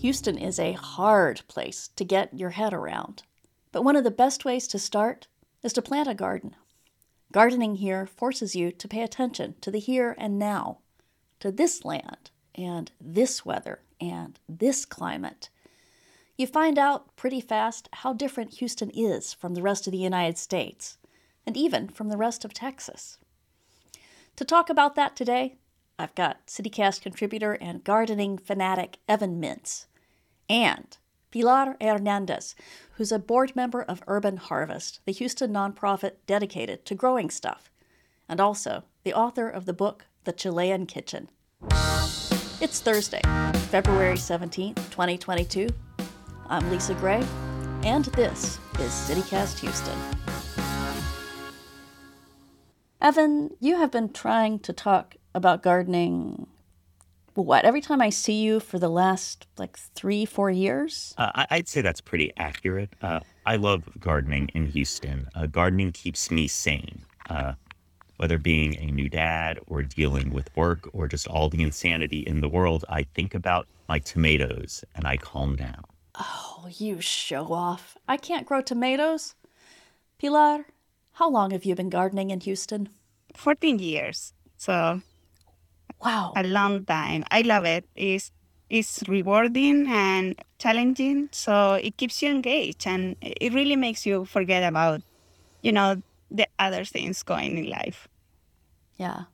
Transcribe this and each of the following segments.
Houston is a hard place to get your head around. But one of the best ways to start is to plant a garden. Gardening here forces you to pay attention to the here and now, to this land and this weather and this climate. You find out pretty fast how different Houston is from the rest of the United States, and even from the rest of Texas. To talk about that today, I've got CityCast contributor and gardening fanatic Evan Mintz, and Pilar Hernandez, who's a board member of Urban Harvest, the Houston nonprofit dedicated to growing stuff, and also the author of the book The Chilean Kitchen. It's Thursday, February 17th, 2022. I'm Lisa Gray, and this is CityCast Houston. Evan, you have been trying to talk about gardening what every time I see you for the last like three, four years? Uh, I'd say that's pretty accurate. Uh, I love gardening in Houston. Uh, gardening keeps me sane, uh, whether being a new dad or dealing with work or just all the insanity in the world. I think about my tomatoes and I calm down. Oh, you show off! I can't grow tomatoes. Pilar, how long have you been gardening in Houston? Fourteen years. So Wow. a long time. I love it. It's it's rewarding and challenging, so it keeps you engaged and it really makes you forget about, you know, the other things going in life. Yeah.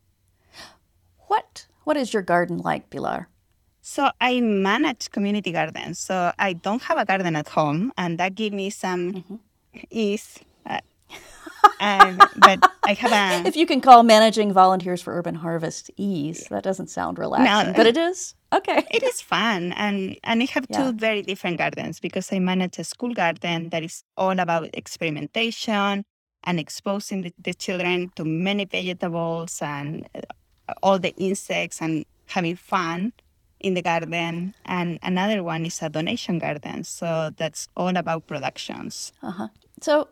What what is your garden like, Pilar? So I manage community gardens. So I don't have a garden at home, and that gives me some mm-hmm. ease. And, but I have a If you can call managing volunteers for Urban Harvest ease, that doesn't sound relaxing, but it is. Okay. it is fun and and I have Yeah. two very different gardens because I manage a school garden that is all about experimentation and exposing the, the children to many vegetables and uh, all the insects and having fun in the garden and another one is a donation garden so that's all about productions Uh-huh. So,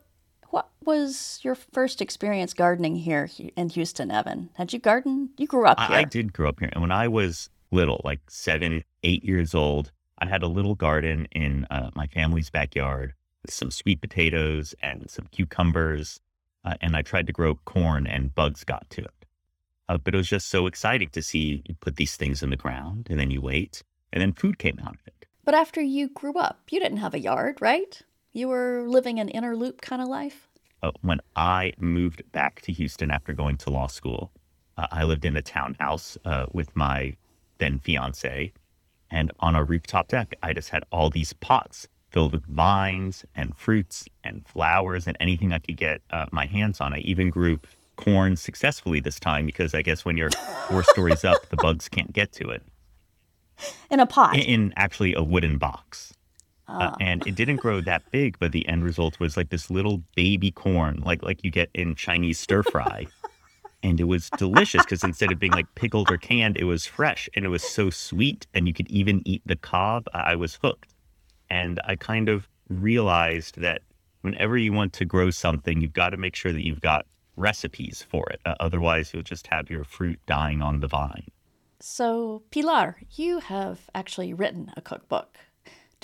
what was your first experience gardening here in Houston, Evan? Had you garden? You grew up here. I, I did grow up here. And when I was little, like seven, eight years old, I had a little garden in uh, my family's backyard with some sweet potatoes and some cucumbers. Uh, and I tried to grow corn and bugs got to it. Uh, but it was just so exciting to see you put these things in the ground and then you wait and then food came out of it. But after you grew up, you didn't have a yard, right? You were living an inner loop kind of life? uh, when I moved back to Houston after going to law school, uh, I lived in a townhouse uh, with my then fiance. And on a rooftop deck, I just had all these pots filled with vines and fruits and flowers and anything I could get uh, my hands on. I even grew corn successfully this time because I guess when you're four stories up, the bugs can't get to it In a pot. in, in actually a wooden box. Uh, Ah. and it didn't grow that big, but the end result was like this little baby corn, like like you get in Chinese stir fry, and it was delicious because instead of being like pickled or canned, it was fresh and it was so sweet, and you could even eat the cob. I I was hooked, and I kind of realized that whenever you want to grow something, you've got to make sure that you've got recipes for it. Uh, otherwise, you'll just have your fruit dying on the vine. So, Pilar, you have actually written a cookbook.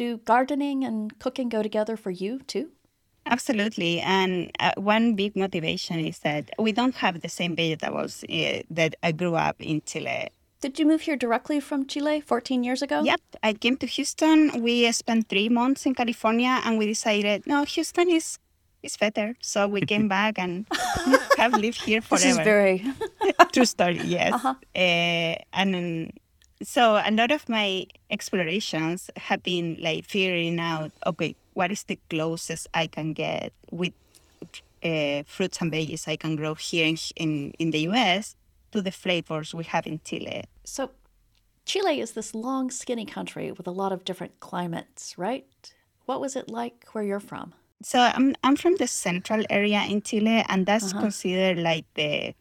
Do gardening and cooking go together for you too? Absolutely. And uh, one big motivation is that we don't have the same vegetables uh, that I grew up in Chile. Did you move here directly from Chile 14 years ago? Yep, I came to Houston. We spent three months in California and we decided, no, Houston is is better. So we came back and have lived here forever. This is very. True story, yes. Uh-huh. Uh, and so a lot of my explorations have been like figuring out, okay, what is the closest I can get with uh, fruits and veggies I can grow here in, in, in the US to the flavors we have in Chile. So, Chile is this long, skinny country with a lot of different climates, right? What was it like where you're from? So I'm I'm from the central area in Chile, and that's Uh-huh. considered like the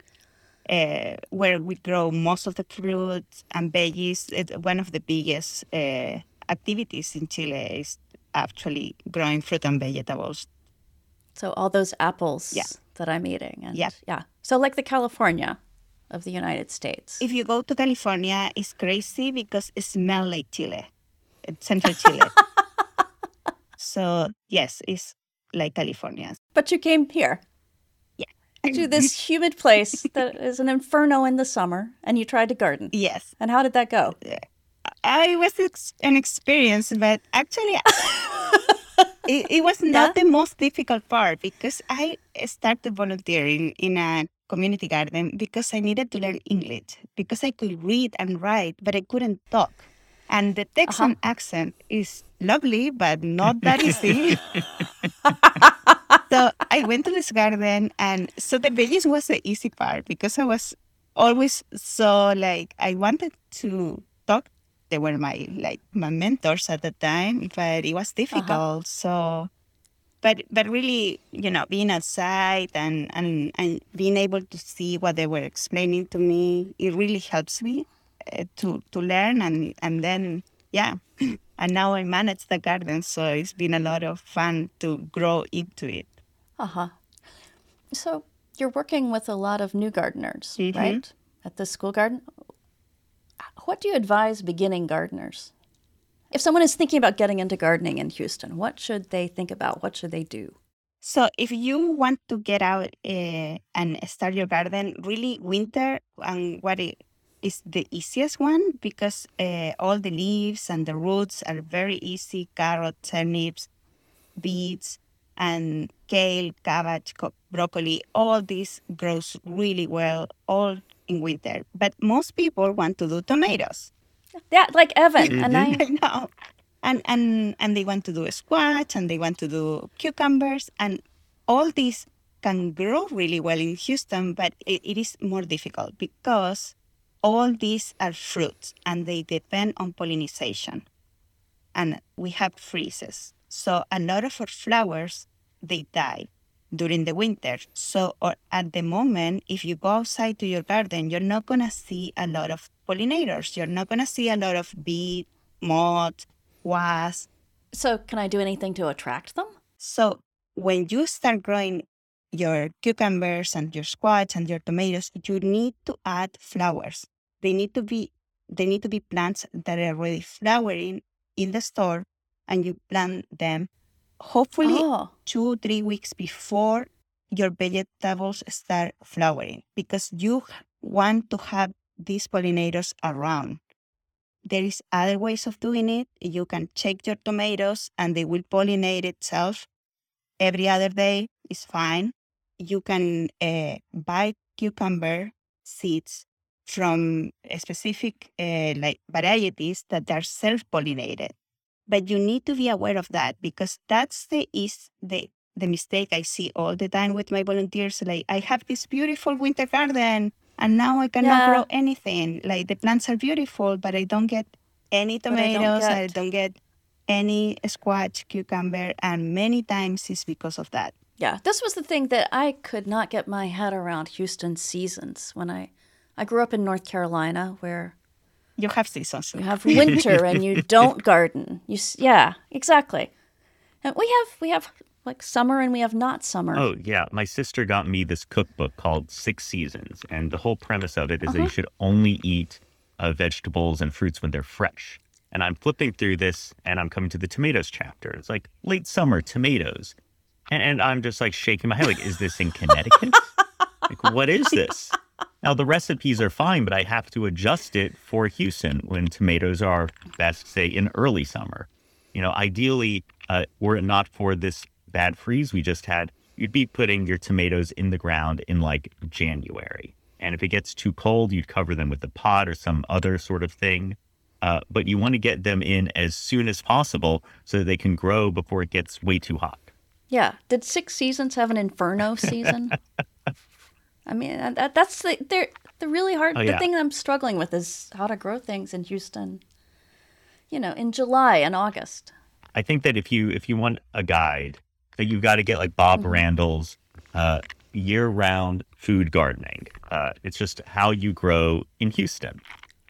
uh, where we grow most of the fruits and veggies. It's one of the biggest uh, activities in Chile is actually growing fruit and vegetables. So, all those apples Yeah. that I'm eating. And, Yep. Yeah. So, like the California of the United States. If you go to California, it's crazy because it smells like Chile. central Chile. so yes, it's like California. But you came here. To this humid place that is an inferno in the summer, and you tried to garden. Yes. And how did that go? I was ex- an experience, but actually, it, it was not Yeah? the most difficult part because I started volunteering in a community garden because I needed to learn English because I could read and write, but I couldn't talk. And the Texan uh-huh. accent is lovely, but not that easy. so I went to this garden, and so the veggies was the easy part because I was always so like I wanted to talk. They were my like my mentors at the time, but it was difficult. So, but but really, you know, being outside and and and being able to see what they were explaining to me, it really helps me uh, to to learn and and then yeah. And now I manage the garden, so it's been a lot of fun to grow into it. Uh huh. So you're working with a lot of new gardeners, Mhm. right? At the school garden. What do you advise beginning gardeners? If someone is thinking about getting into gardening in Houston, what should they think about? What should they do? So if you want to get out uh, and start your garden, really winter and what it is the easiest one because uh, all the leaves and the roots are very easy. Carrot, turnips, beets, and kale, cabbage, co- broccoli. All this grows really well all in winter. But most people want to do tomatoes. Yeah, like Evan. Mm-hmm. And I, I know. And and and they want to do squash and they want to do cucumbers and all these can grow really well in Houston, but it, it is more difficult because all these are fruits and they depend on pollination. And we have freezes. So a lot of our flowers they die during the winter. So or at the moment, if you go outside to your garden, you're not gonna see a lot of pollinators. You're not gonna see a lot of bee, moth, wasps. so can I do anything to attract them? So when you start growing your cucumbers and your squash and your tomatoes, you need to add flowers. They need to be they need to be plants that are already flowering in the store and you plant them hopefully two three weeks before your vegetables start flowering because you want to have these pollinators around. There is other ways of doing it. You can check your tomatoes and they will pollinate itself. Every other day is fine. You can uh, buy cucumber seeds from specific uh, like varieties that are self-pollinated but you need to be aware of that because that's the is the the mistake I see all the time with my volunteers. Like I have this beautiful winter garden and now I cannot Yeah. grow anything. Like the plants are beautiful, but I don't get any I don't tomatoes. I don't get any squash, cucumber, and many times it's because of that. yeah. This was the thing that I could not get my head around Houston seasons when I, I grew up in North Carolina where You have seasons. You have winter and you don't garden. You s- yeah, exactly. And we have we have like summer and we have not summer. Oh, yeah. My sister got me this cookbook called Six Seasons. And the whole premise of it is that you should only eat uh, vegetables and fruits when they're fresh. And I'm flipping through this and I'm coming to the tomatoes chapter. It's like late summer tomatoes. And, and I'm just like shaking my head, like, is this in Connecticut? like, what is this? Now, the recipes are fine, but I have to adjust it for Houston when tomatoes are best, say, in early summer. You know, ideally, uh, were it not for this bad freeze we just had, you'd be putting your tomatoes in the ground in like January. And if it gets too cold, you'd cover them with a pot or some other sort of thing. Uh, but you want to get them in as soon as possible so that they can grow before it gets way too hot. Yeah. Did Six Seasons have an Inferno season? I mean, uh, that, that's the they're the really hard. Oh, the yeah. thing I'm struggling with is how to grow things in Houston. You know, in July and August. I think that if you if you want a guide, that you've got to get like Bob Randall's uh, year-round food gardening. Uh, it's just how you grow in Houston,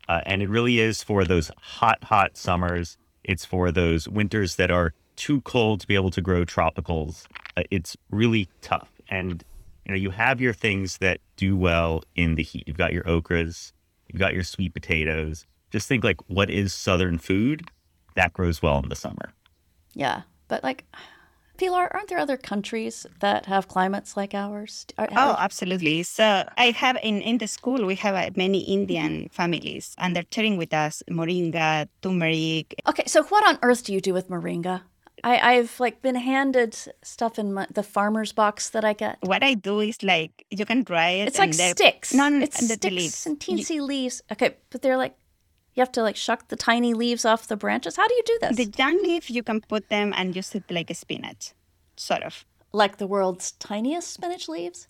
uh, and it really is for those hot, hot summers. It's for those winters that are too cold to be able to grow tropicals. Uh, it's really tough, and you know you have your things that do well in the heat. You've got your okras, you've got your sweet potatoes. Just think like what is southern food? that grows well in the summer. Yeah. But like, Pilar, aren't there other countries that have climates like ours? Are- Oh, absolutely. So I have in, in the school, we have uh, many Indian families and they're sharing with us moringa, turmeric. Okay, so what on earth do you do with moringa? I, I've like been handed stuff in my, the farmer's box that I get. What I do is like, you can dry it. It's like sticks. No, no, it's and sticks leaves. and You- teensy leaves. Okay, but they're like, you have to like shuck the tiny leaves off the branches. How do you do this? The young leaf, you can put them and use it like a spinach, sort of. like the world's tiniest spinach leaves?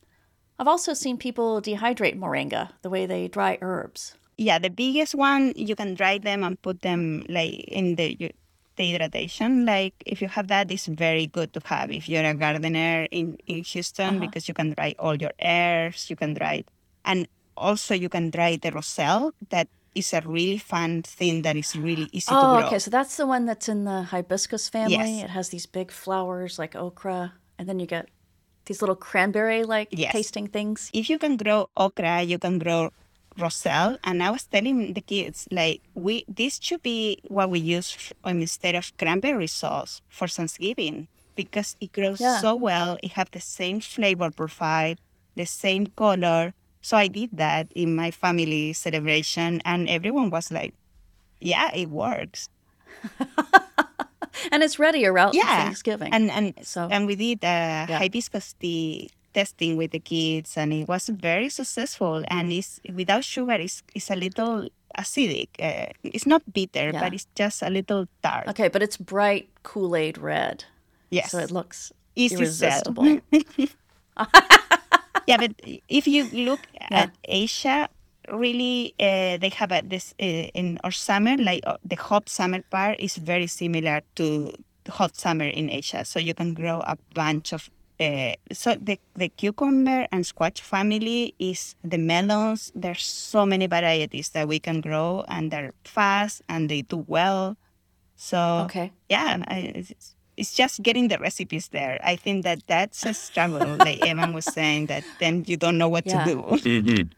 I've also seen people dehydrate moringa the way they dry herbs. Yeah, the biggest one, you can dry them and put them like in the dehydration. Like if you have that, it's very good to have if you're a gardener in, in Houston uh-huh. because you can dry all your herbs, you can dry, and also you can dry the roselle. That is a really fun thing that is really easy to Oh, grow. okay. So that's the one that's in the hibiscus family. Yes. It has these big flowers like okra, and then you get these little cranberry like Yes. tasting things. if you can grow okra, you can grow roselle. And I was telling the kids, like, we this should be what we use um, instead of cranberry sauce for Thanksgiving because it grows Yeah. so well. It have the same flavor profile, the same color. So I did that in my family celebration, and everyone was like, "Yeah, it works." And it's ready around Yeah, Thanksgiving. And and So- and we did uh, Yeah. hibiscus tea testing with the kids, and it was very successful. And it's without sugar, it's it's a little acidic. Uh, it's not bitter, Yeah. but it's just a little tart. okay, but it's bright Kool Aid red. Yes, So it looks easy irresistible. yeah, but if you look at Asia, really, uh, they have a, this uh, in our summer, like uh, the hot summer part is very similar to hot summer in Asia. So you can grow a bunch of. Uh, so the, the cucumber and squash family is the melons. There's so many varieties that we can grow, and they're fast and they do well. So Okay. yeah, I, it's, it's just getting the recipes there. I think that that's a struggle. like Evan was saying, that then you don't know what Yeah. to do. Mm-hmm.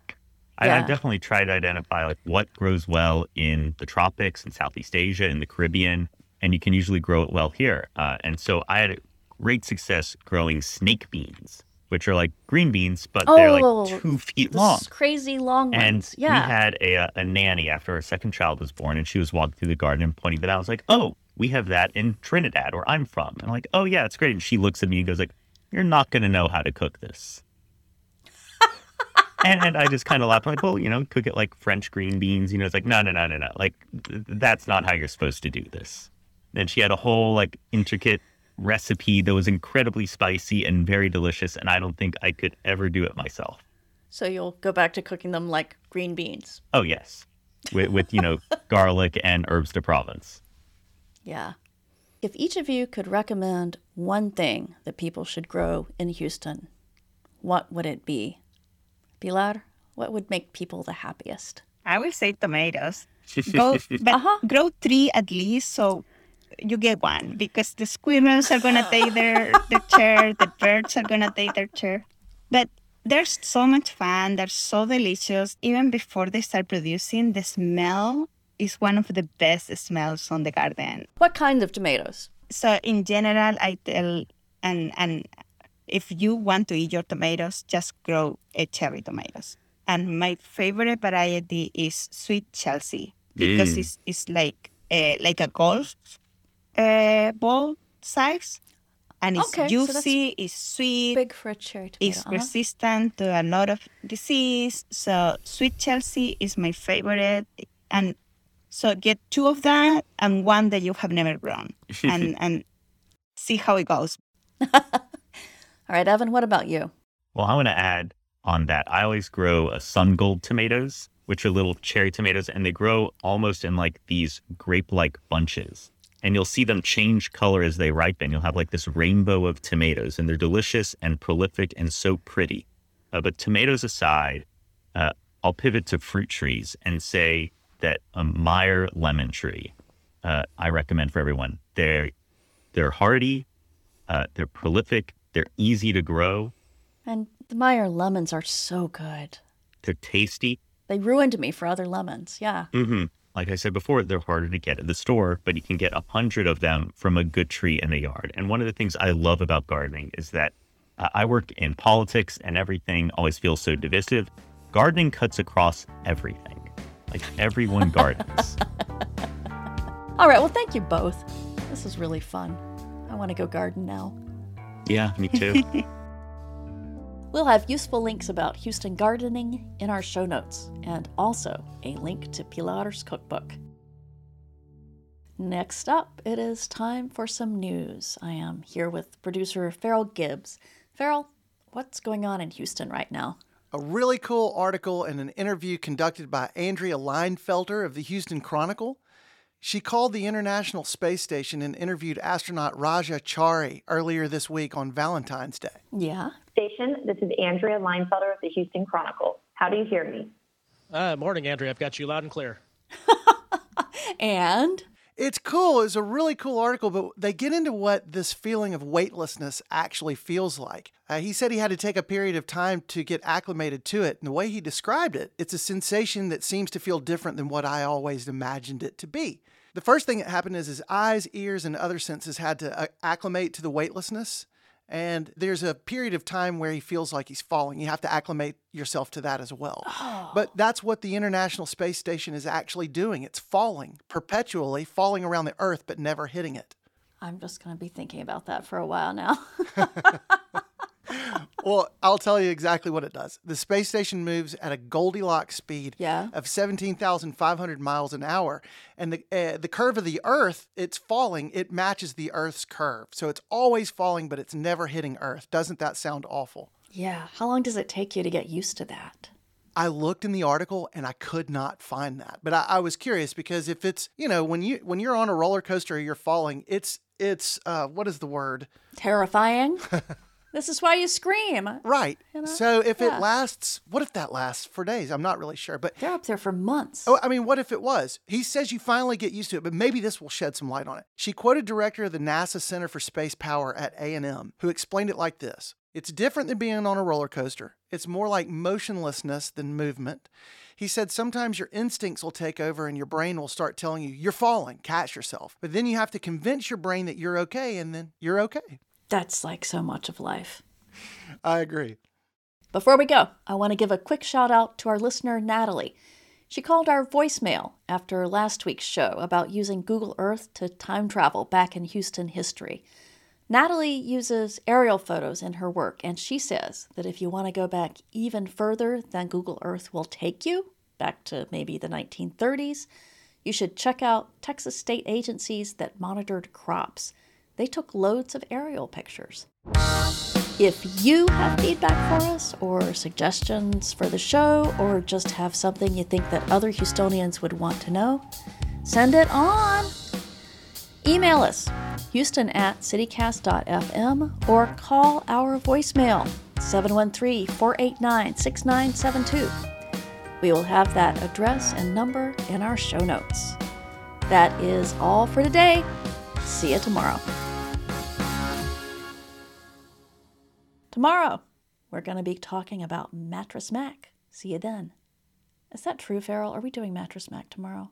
I, Yeah. I've definitely tried to identify like what grows well in the tropics in Southeast Asia in the Caribbean, and you can usually grow it well here. Uh, and so I had great success growing snake beans, which are like green beans, but they're Oh, like two feet long. crazy long And. Yeah. we had a, uh, a nanny after our second child was born, and she was walking through the garden and pointing that out. I was like, "Oh, we have that in Trinidad, where I'm from." And I'm like, "Oh yeah, it's great." And she looks at me and goes like, "You're not going to know how to cook this." and, and I just kind of laughed. I'm like, "Well, you know, cook it like French green beans." You know, it's like, "No, no, no, no, no. Like th- that's not how you're supposed to do this." And she had a whole like intricate recipe that was incredibly spicy and very delicious, and I don't think I could ever do it myself. so you'll go back to cooking them like green beans. Oh yes, with, with you know garlic and herbes de Provence. Yeah. If each of you could recommend one thing that people should grow in Houston, what would it be? Pilar, what would make people the happiest? I will say tomatoes. Go, but Uh-huh. grow three at least, so you get one because the squirrels are gonna take their the chair, the birds are gonna take their chair. But they're so much fun. They're so delicious. Even before they start producing, the smell is one of the best smells on the garden. What kind of tomatoes? so in general i tell and and if you want to eat your tomatoes just grow a cherry tomatoes and my favorite variety is sweet chelsea because Mm. it's, it's like a, like a golf uh, ball size and it's Okay, so juicy it's sweet Big for a cherry tomato. it's uh-huh. resistant to a lot of disease. So sweet Chelsea is my favorite. And so get two of that and one that you have never grown and and see how it goes. All right, Evan, what about you? Well, I want to add on that. I always grow a sun gold tomatoes, which are little cherry tomatoes, and they grow almost in like these grape-like bunches. And you'll see them change color as they ripen. You'll have like this rainbow of tomatoes, and they're delicious and prolific and so pretty. Uh, but tomatoes aside, uh, I'll pivot to fruit trees and say that a Meyer lemon tree uh, I recommend for everyone. They're they're hardy, uh, they're prolific, they're easy to grow, And the Meyer lemons are so good. they're tasty. They ruined me for other lemons. Yeah. hmm like I said before, they're harder to get at the store, but you can get a hundred of them from a good tree in the yard. And one of the things I love about gardening is that uh, I work in politics and everything always feels so divisive. Gardening cuts across everything. Like everyone gardens. All right. Well, thank you both. This was really fun. I want to go garden now. Yeah, me too. We'll have useful links about Houston gardening in our show notes, and also a link to Pilar's cookbook. Next up, it is time for some news. I am here with producer Farrell Gibbs. Farrell, what's going on in Houston right now? A really cool article and an interview conducted by Andrea Leinfelder of the Houston Chronicle. She called the International Space Station and interviewed astronaut Raja Chari earlier this week on Valentine's Day. Yeah. Station, this is Andrea Leinfelder of the Houston Chronicle. How do you hear me? Uh, morning, Andrea. I've got you loud and clear. And It's cool. It's a really cool article, but they get into what this feeling of weightlessness actually feels like. Uh, he said he had to take a period of time to get acclimated to it. And the way he described it, it's a sensation that seems to feel different than what I always imagined it to be. The first thing that happened is his eyes, ears, and other senses had to uh, acclimate to the weightlessness. And there's a period of time where he feels like he's falling. You have to acclimate yourself to that as well. But that's what the International Space Station is actually doing. It's falling perpetually, falling around the Earth, but never hitting it. I'm just going to be thinking about that for a while now. Well, I'll tell you exactly what it does. The space station moves at a Goldilocks speed Yeah. of 17,500 miles an hour. And the, uh, the curve of the Earth, it's falling, it matches the Earth's curve. So it's always falling, but it's never hitting Earth. Doesn't that sound awful? yeah. How long does it take you to get used to that? I looked in the article and I could not find that. But I, I was curious because if it's, you know, when you when you're on a roller coaster or you're falling, it's it's uh what is the word? Terrifying. this is why you scream. Right. You know? So if Yeah. it lasts, what if that lasts for days? I'm not really sure. But They're up there for months. Oh, I mean, what if it was? He says you finally get used to it, but maybe this will shed some light on it. She quoted director of the NASA Center for Space Power at A&M, who explained it like this. It's different than being on a roller coaster. It's more like motionlessness than movement. He said sometimes your instincts will take over and your brain will start telling you you're falling, catch yourself. But then you have to convince your brain that you're okay and then you're okay. That's like so much of life. I agree. Before we go, I want to give a quick shout out to our listener, Natalie. She called our voicemail after last week's show about using Google Earth to time travel back in Houston history. Natalie uses aerial photos in her work, and she says that if you want to go back even further than Google Earth will take you, back to maybe the 1930s, you should check out Texas state agencies that monitored crops. They took loads of aerial pictures. If you have feedback for us, or suggestions for the show, or just have something you think that other Houstonians would want to know, send it on. Email us, houston at citycast.fm, or call our voicemail, 713 489 6972. We will have that address and number in our show notes. That is all for today. See you tomorrow. Tomorrow, we're going to be talking about Mattress Mac. See you then. Is that true, Farrell? Are we doing Mattress Mac tomorrow?